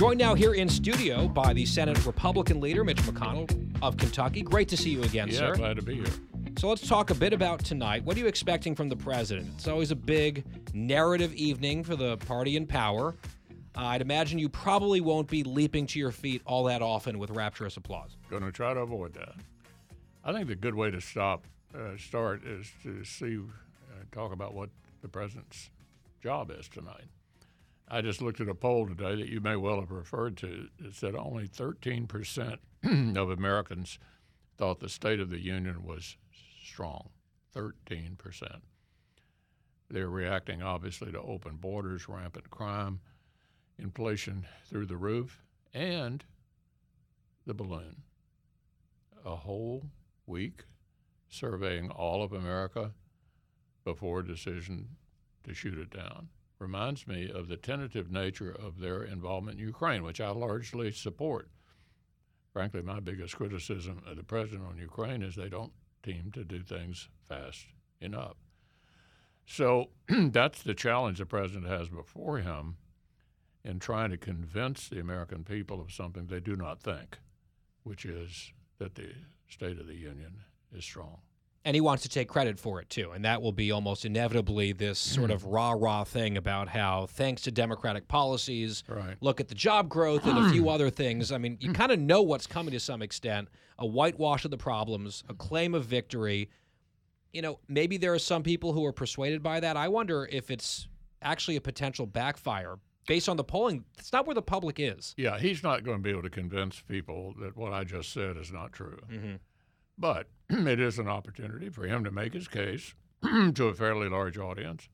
Joined now here in studio by the Senate Republican leader, Mitch McConnell of Kentucky. Great to see you again, yeah, sir. glad to be here. So let's talk a bit about tonight. What are you expecting from the president? It's always a big narrative evening for the party in power. Uh, I'd imagine you probably won't be leaping to your feet all that often with rapturous applause. Going to try to avoid that. I think the good way to stop uh, start is to see uh, talk about what the president's job is tonight. I just looked at a poll today that you may well have referred to. It said only 13% of Americans thought the State of the Union was strong. 13%. They're reacting, obviously, to open borders, rampant crime, inflation through the roof, and the balloon. A whole week surveying all of America before a decision to shoot it down reminds me of the tentative nature of their involvement in Ukraine, which I largely support. Frankly, my biggest criticism of the president on Ukraine is they don't seem to do things fast enough. So that's the challenge the president has before him in trying to convince the American people of something they do not think, which is that the State of the Union is strong and he wants to take credit for it too. And that will be almost inevitably this hmm. sort of rah rah thing about how, thanks to Democratic policies, right. look at the job growth and a few hmm. other things. I mean, you hmm. kind of know what's coming to some extent a whitewash of the problems, a claim of victory. You know, maybe there are some people who are persuaded by that. I wonder if it's actually a potential backfire based on the polling. It's not where the public is. Yeah, he's not going to be able to convince people that what I just said is not true. Mm-hmm. But it is an opportunity for him to make his case to a fairly large audience.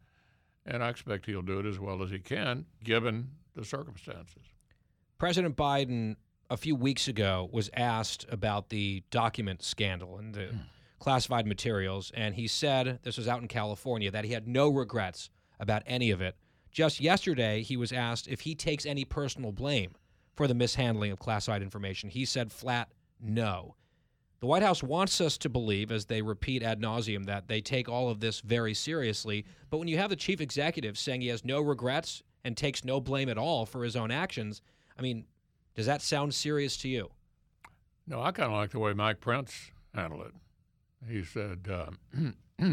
And I expect he'll do it as well as he can, given the circumstances. President Biden, a few weeks ago, was asked about the document scandal and the hmm. classified materials. And he said, this was out in California, that he had no regrets about any of it. Just yesterday, he was asked if he takes any personal blame for the mishandling of classified information. He said flat no. The White House wants us to believe, as they repeat ad nauseum, that they take all of this very seriously. But when you have the chief executive saying he has no regrets and takes no blame at all for his own actions, I mean, does that sound serious to you? No, I kind of like the way Mike Pence handled it. He said, uh, I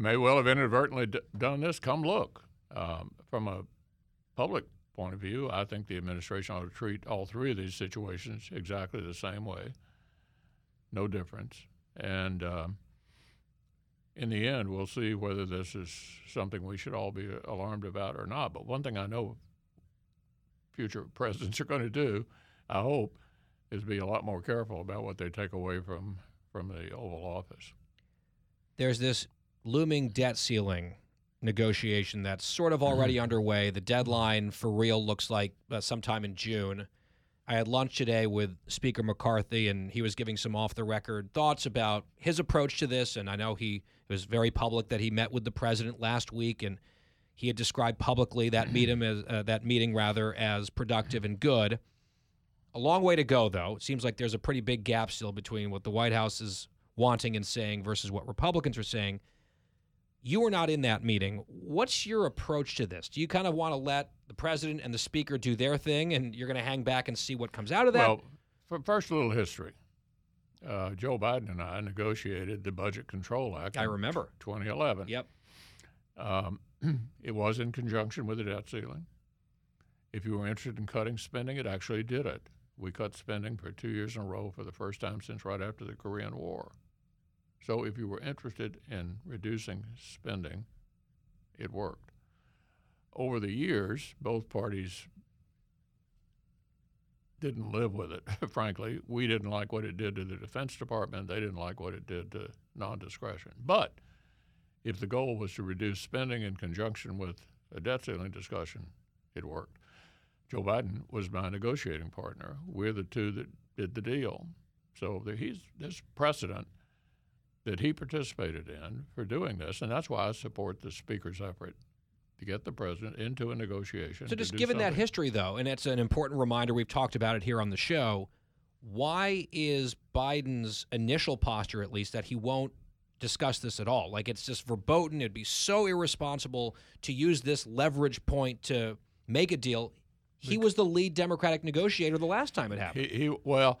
may well have inadvertently d- done this. Come look. Um, from a public point of view, I think the administration ought to treat all three of these situations exactly the same way. No difference. And um, in the end, we'll see whether this is something we should all be alarmed about or not. But one thing I know future presidents are going to do, I hope, is be a lot more careful about what they take away from, from the Oval Office. There's this looming debt ceiling negotiation that's sort of already underway. The deadline for real looks like uh, sometime in June. I had lunch today with Speaker McCarthy, and he was giving some off the record thoughts about his approach to this. And I know he was very public that he met with the president last week, and he had described publicly that meeting as uh, that meeting rather as productive and good. A long way to go, though. It seems like there's a pretty big gap still between what the White House is wanting and saying versus what Republicans are saying. You were not in that meeting. What's your approach to this? Do you kind of want to let the president and the speaker do their thing, and you're going to hang back and see what comes out of that? Well, for first, a little history. Uh, Joe Biden and I negotiated the Budget Control Act. I remember 2011. Yep. Um, it was in conjunction with the debt ceiling. If you were interested in cutting spending, it actually did it. We cut spending for two years in a row for the first time since right after the Korean War. So if you were interested in reducing spending, it worked. Over the years, both parties didn't live with it, frankly. We didn't like what it did to the Defense Department. They didn't like what it did to non discretion. But if the goal was to reduce spending in conjunction with a debt ceiling discussion, it worked. Joe Biden was my negotiating partner. We're the two that did the deal. So there, he's there's precedent that he participated in for doing this, and that's why I support the speaker's effort to get the president into a negotiation. So, just given that history, though, and it's an important reminder, we've talked about it here on the show. Why is Biden's initial posture, at least, that he won't discuss this at all? Like, it's just verboten. It'd be so irresponsible to use this leverage point to make a deal. He was the lead Democratic negotiator the last time it happened. He, he well,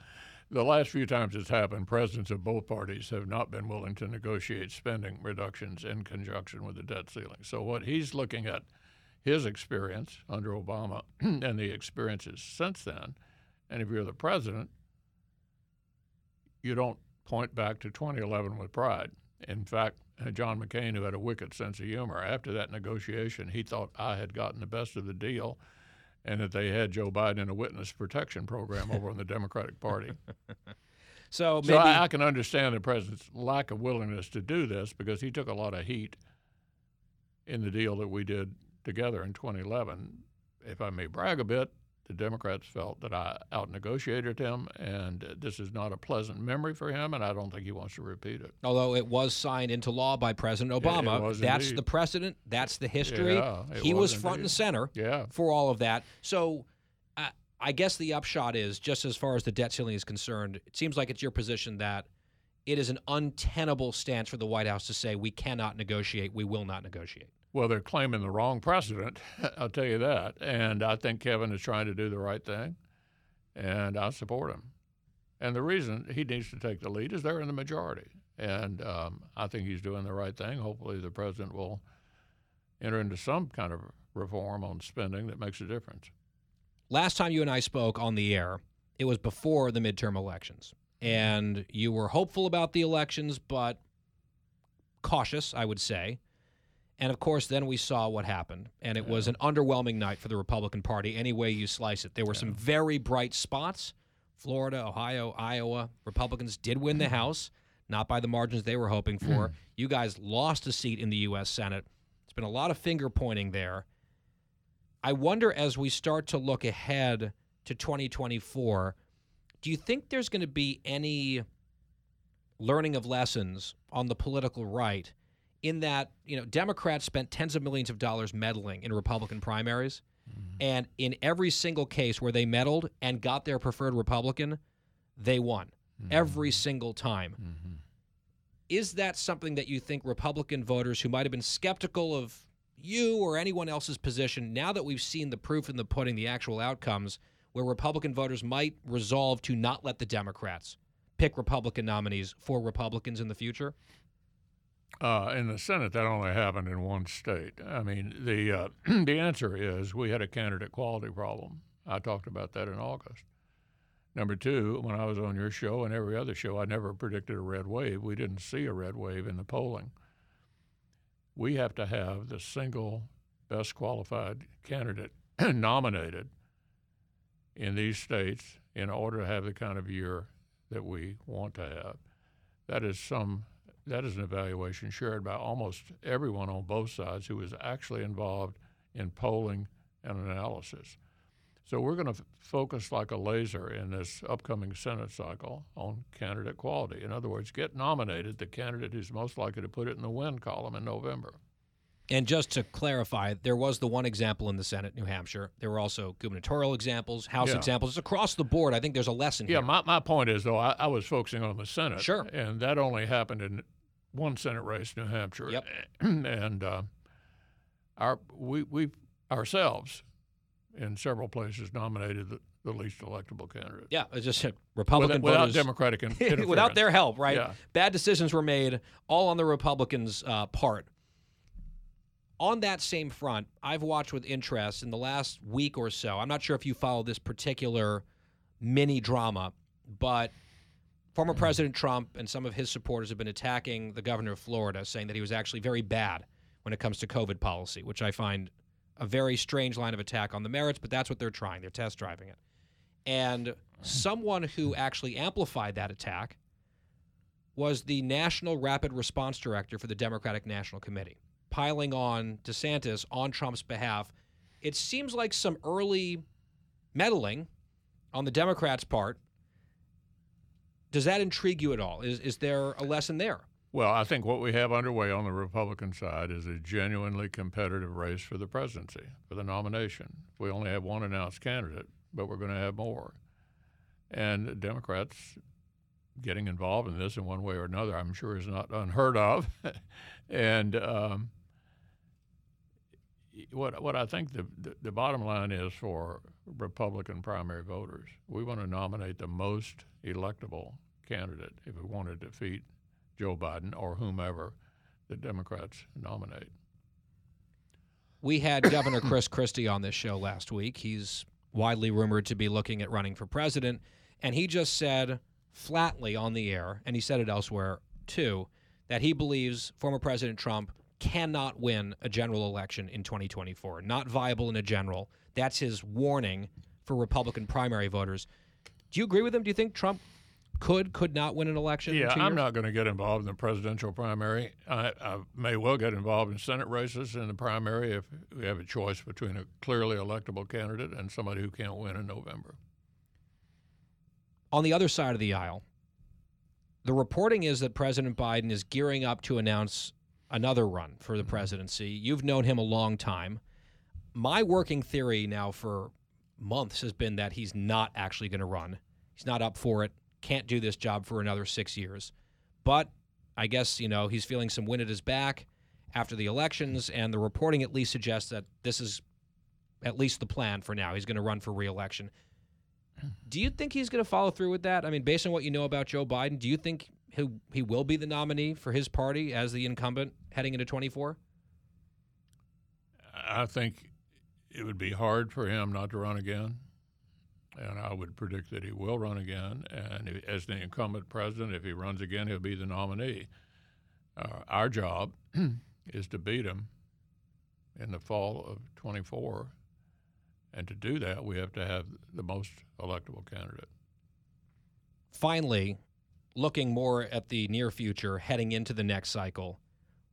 the last few times it's happened, presidents of both parties have not been willing to negotiate spending reductions in conjunction with the debt ceiling. So what he's looking at, his experience under Obama and the experiences since then, and if you're the president, you don't point back to 2011 with pride. In fact, John McCain, who had a wicked sense of humor, after that negotiation, he thought I had gotten the best of the deal and that they had Joe Biden in a witness protection program over in the Democratic Party. So maybe So I, I can understand the president's lack of willingness to do this because he took a lot of heat in the deal that we did together in 2011. If I may brag a bit, the Democrats felt that I out negotiated him, and this is not a pleasant memory for him, and I don't think he wants to repeat it. although it was signed into law by President Obama, was that's indeed. the precedent. That's the history. Yeah, he was was front and center. Yeah. for all of that. So uh, I guess the upshot is just as far as the debt ceiling is concerned, it seems like it's your position that it is an untenable stance for the White House to say we cannot negotiate, we will not negotiate. Well, they're claiming the wrong precedent, I'll tell you that. And I think Kevin is trying to do the right thing, and I support him. And the reason he needs to take the lead is they're in the majority. And um, I think he's doing the right thing. Hopefully, the president will enter into some kind of reform on spending that makes a difference. Last time you and I spoke on the air, it was before the midterm elections. And you were hopeful about the elections, but cautious, I would say. And of course, then we saw what happened. And it was an underwhelming night for the Republican Party, any way you slice it. There were some very bright spots Florida, Ohio, Iowa. Republicans did win the House, not by the margins they were hoping for. Mm. you guys lost a seat in the U.S. Senate. It's been a lot of finger pointing there. I wonder as we start to look ahead to 2024, do you think there's going to be any learning of lessons on the political right in that, you know, Democrats spent tens of millions of dollars meddling in Republican primaries and in every single case where they meddled and got their preferred Republican, they won every mm-hmm. single time. Mm-hmm. Is that something that you think Republican voters who might have been skeptical of you or anyone else's position, now that we've seen the proof in the pudding, the actual outcomes, where Republican voters might resolve to not let the Democrats pick Republican nominees for Republicans in the future? Uh, in the Senate, that only happened in one state. I mean, the uh, the answer is we had a candidate quality problem. I talked about that in August. Number two, when I was on your show and every other show, I never predicted a red wave. We didn't see a red wave in the polling. We have to have the single best qualified candidate nominated in these states in order to have the kind of year that we want to have. That is some that is an evaluation shared by almost everyone on both sides who was actually involved in polling and analysis. So we're going to f- focus like a laser in this upcoming Senate cycle on candidate quality. In other words, get nominated the candidate who's most likely to put it in the win column in November. And just to clarify, there was the one example in the Senate, New Hampshire. There were also gubernatorial examples, House Yeah. examples. It's across the board. I think there's a lesson Yeah, here. my, my point is, though, I, I was focusing on the Senate. Sure. And that only happened in one Senate race, New Hampshire. Yep. and uh, our we we ourselves, in several places, nominated the, the least electable candidate. yeah, it's just Republican without, without Democratic in, interference. without their help, right? Yeah. Bad decisions were made all on the Republicans' uh, part. On that same front, I've watched with interest in the last week or so. I'm not sure if you follow this particular mini drama, but former mm-hmm. President Trump and some of his supporters have been attacking the governor of Florida, saying that he was actually very bad when it comes to COVID policy, which I find a very strange line of attack on the merits, but that's what they're trying. They're test driving it. And someone who actually amplified that attack was the National Rapid Response Director for the Democratic National Committee, piling on DeSantis on Trump's behalf. It seems like some early meddling on the Democrats' part. Does that intrigue you at all? Is is there a lesson there? Well, I think what we have underway on the Republican side is a genuinely competitive race for the presidency, for the nomination. We only have one announced candidate, but we're going to have more. And Democrats getting involved in this in one way or another, I'm sure, is not unheard of. and um, what what I think the, the, the bottom line is for Republican primary voters, we want to nominate the most electable candidate if we want to defeat Joe Biden or whomever the Democrats nominate. We had Governor Chris Christie on this show last week. He's widely rumored to be looking at running for president, and he just said flatly on the air, and he said it elsewhere too, that he believes former President Trump cannot win a general election in 2024. Not viable in a general. That's his warning for Republican primary voters. Do you agree with him? Do you think Trump could could not win an election? Yeah, I'm not going to get involved in the presidential primary. I, I may well get involved in Senate races in the primary if we have a choice between a clearly electable candidate and somebody who can't win in November. On the other side of the aisle, the reporting is that President Biden is gearing up to announce another run for the mm-hmm. presidency. You've known him a long time. My working theory now for months has been that he's not actually going to run. He's not up for it. Can't do this job for another six years. But I guess, you know, he's feeling some wind at his back after the elections, and the reporting at least suggests that this is at least the plan for now. He's going to run for reelection. Mm-hmm. Do you think he's going to follow through with that? I mean, based on what you know about Joe Biden, do you think he he will be the nominee for his party as the incumbent heading into 24? I think it would be hard for him not to run again. And I would predict that he will run again. And as the incumbent president, if he runs again, he'll be the nominee. Uh, our job is to beat him in the fall of 24. And to do that, we have to have the most electable candidate. Finally, looking more at the near future, heading into the next cycle,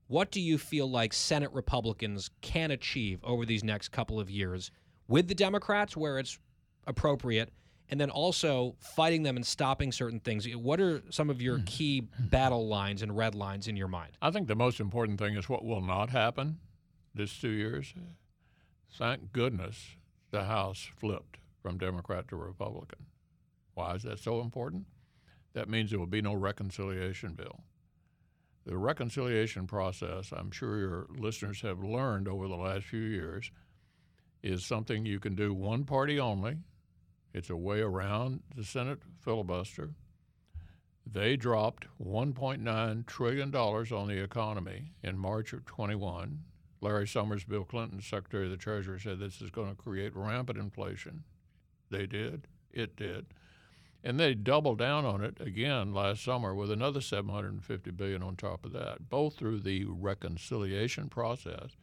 what do you feel like Senate Republicans can achieve over these next couple of years with the Democrats where it's appropriate, and then also fighting them and stopping certain things? What are some of your hmm. key battle lines and red lines in your mind? I think the most important thing is what will not happen this two years. Thank goodness the House flipped from Democrat to Republican. Why is that so important? That means there will be no reconciliation bill. The reconciliation process, I'm sure your listeners have learned over the last few years, is something you can do one party only. It's a way around the Senate filibuster. They dropped $1.9 trillion on the economy in March of 21. Larry Summers, Bill Clinton, Secretary of the Treasury, said this is going to create rampant inflation. They did. It did. And they doubled down on it again last summer with another 750 billion on top of that, both through the reconciliation process,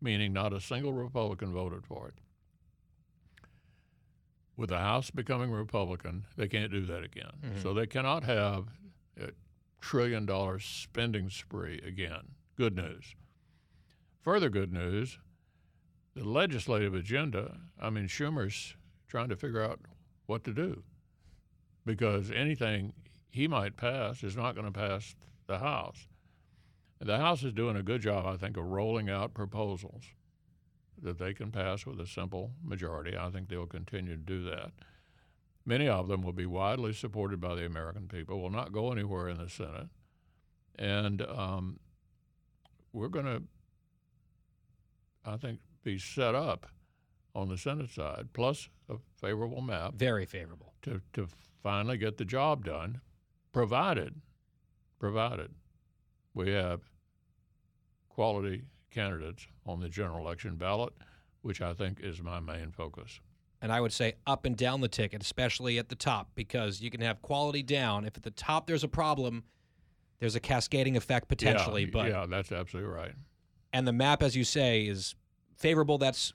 meaning not a single Republican voted for it. With the House becoming Republican, they can't do that again. Mm-hmm. So they cannot have a trillion dollar spending spree again. Good news. Further good news the legislative agenda, I mean, Schumer's trying to figure out what to do because anything he might pass is not going to pass the House. The House is doing a good job, I think, of rolling out proposals that they can pass with a simple majority. I think they'll continue to do that. Many of them will be widely supported by the American people, will not go anywhere in the Senate. And um, we're going to, I think, be set up on the Senate side, plus a favorable map Very favorable. to, to finally get the job done, provided, provided we have quality candidates on the general election ballot, which I think is my main focus. And I would say up and down the ticket, especially at the top, because you can have quality down. If at the top there's a problem, there's a cascading effect potentially. yeah, but yeah, that's absolutely right. and the map, as you say, is favorable. That's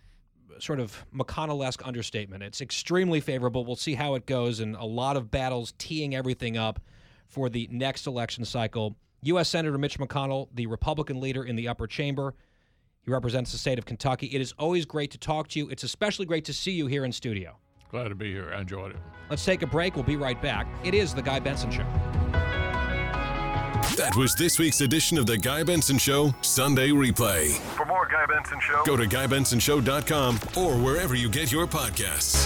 sort of McConnell-esque understatement. It's extremely favorable. We'll see how it goes, and a lot of battles teeing everything up for the next election cycle. U.S. Senator Mitch McConnell, the Republican leader in the upper chamber, He represents the state of Kentucky. It is always great to talk to you. It's especially great to see you here in studio. Glad to be here. I enjoyed it. Let's take a break. We'll be right back. It is The Guy Benson Show. That was this week's edition of The Guy Benson Show Sunday Replay. For more Guy Benson Show, Go to GuyBensonShow.com or wherever you get your podcasts.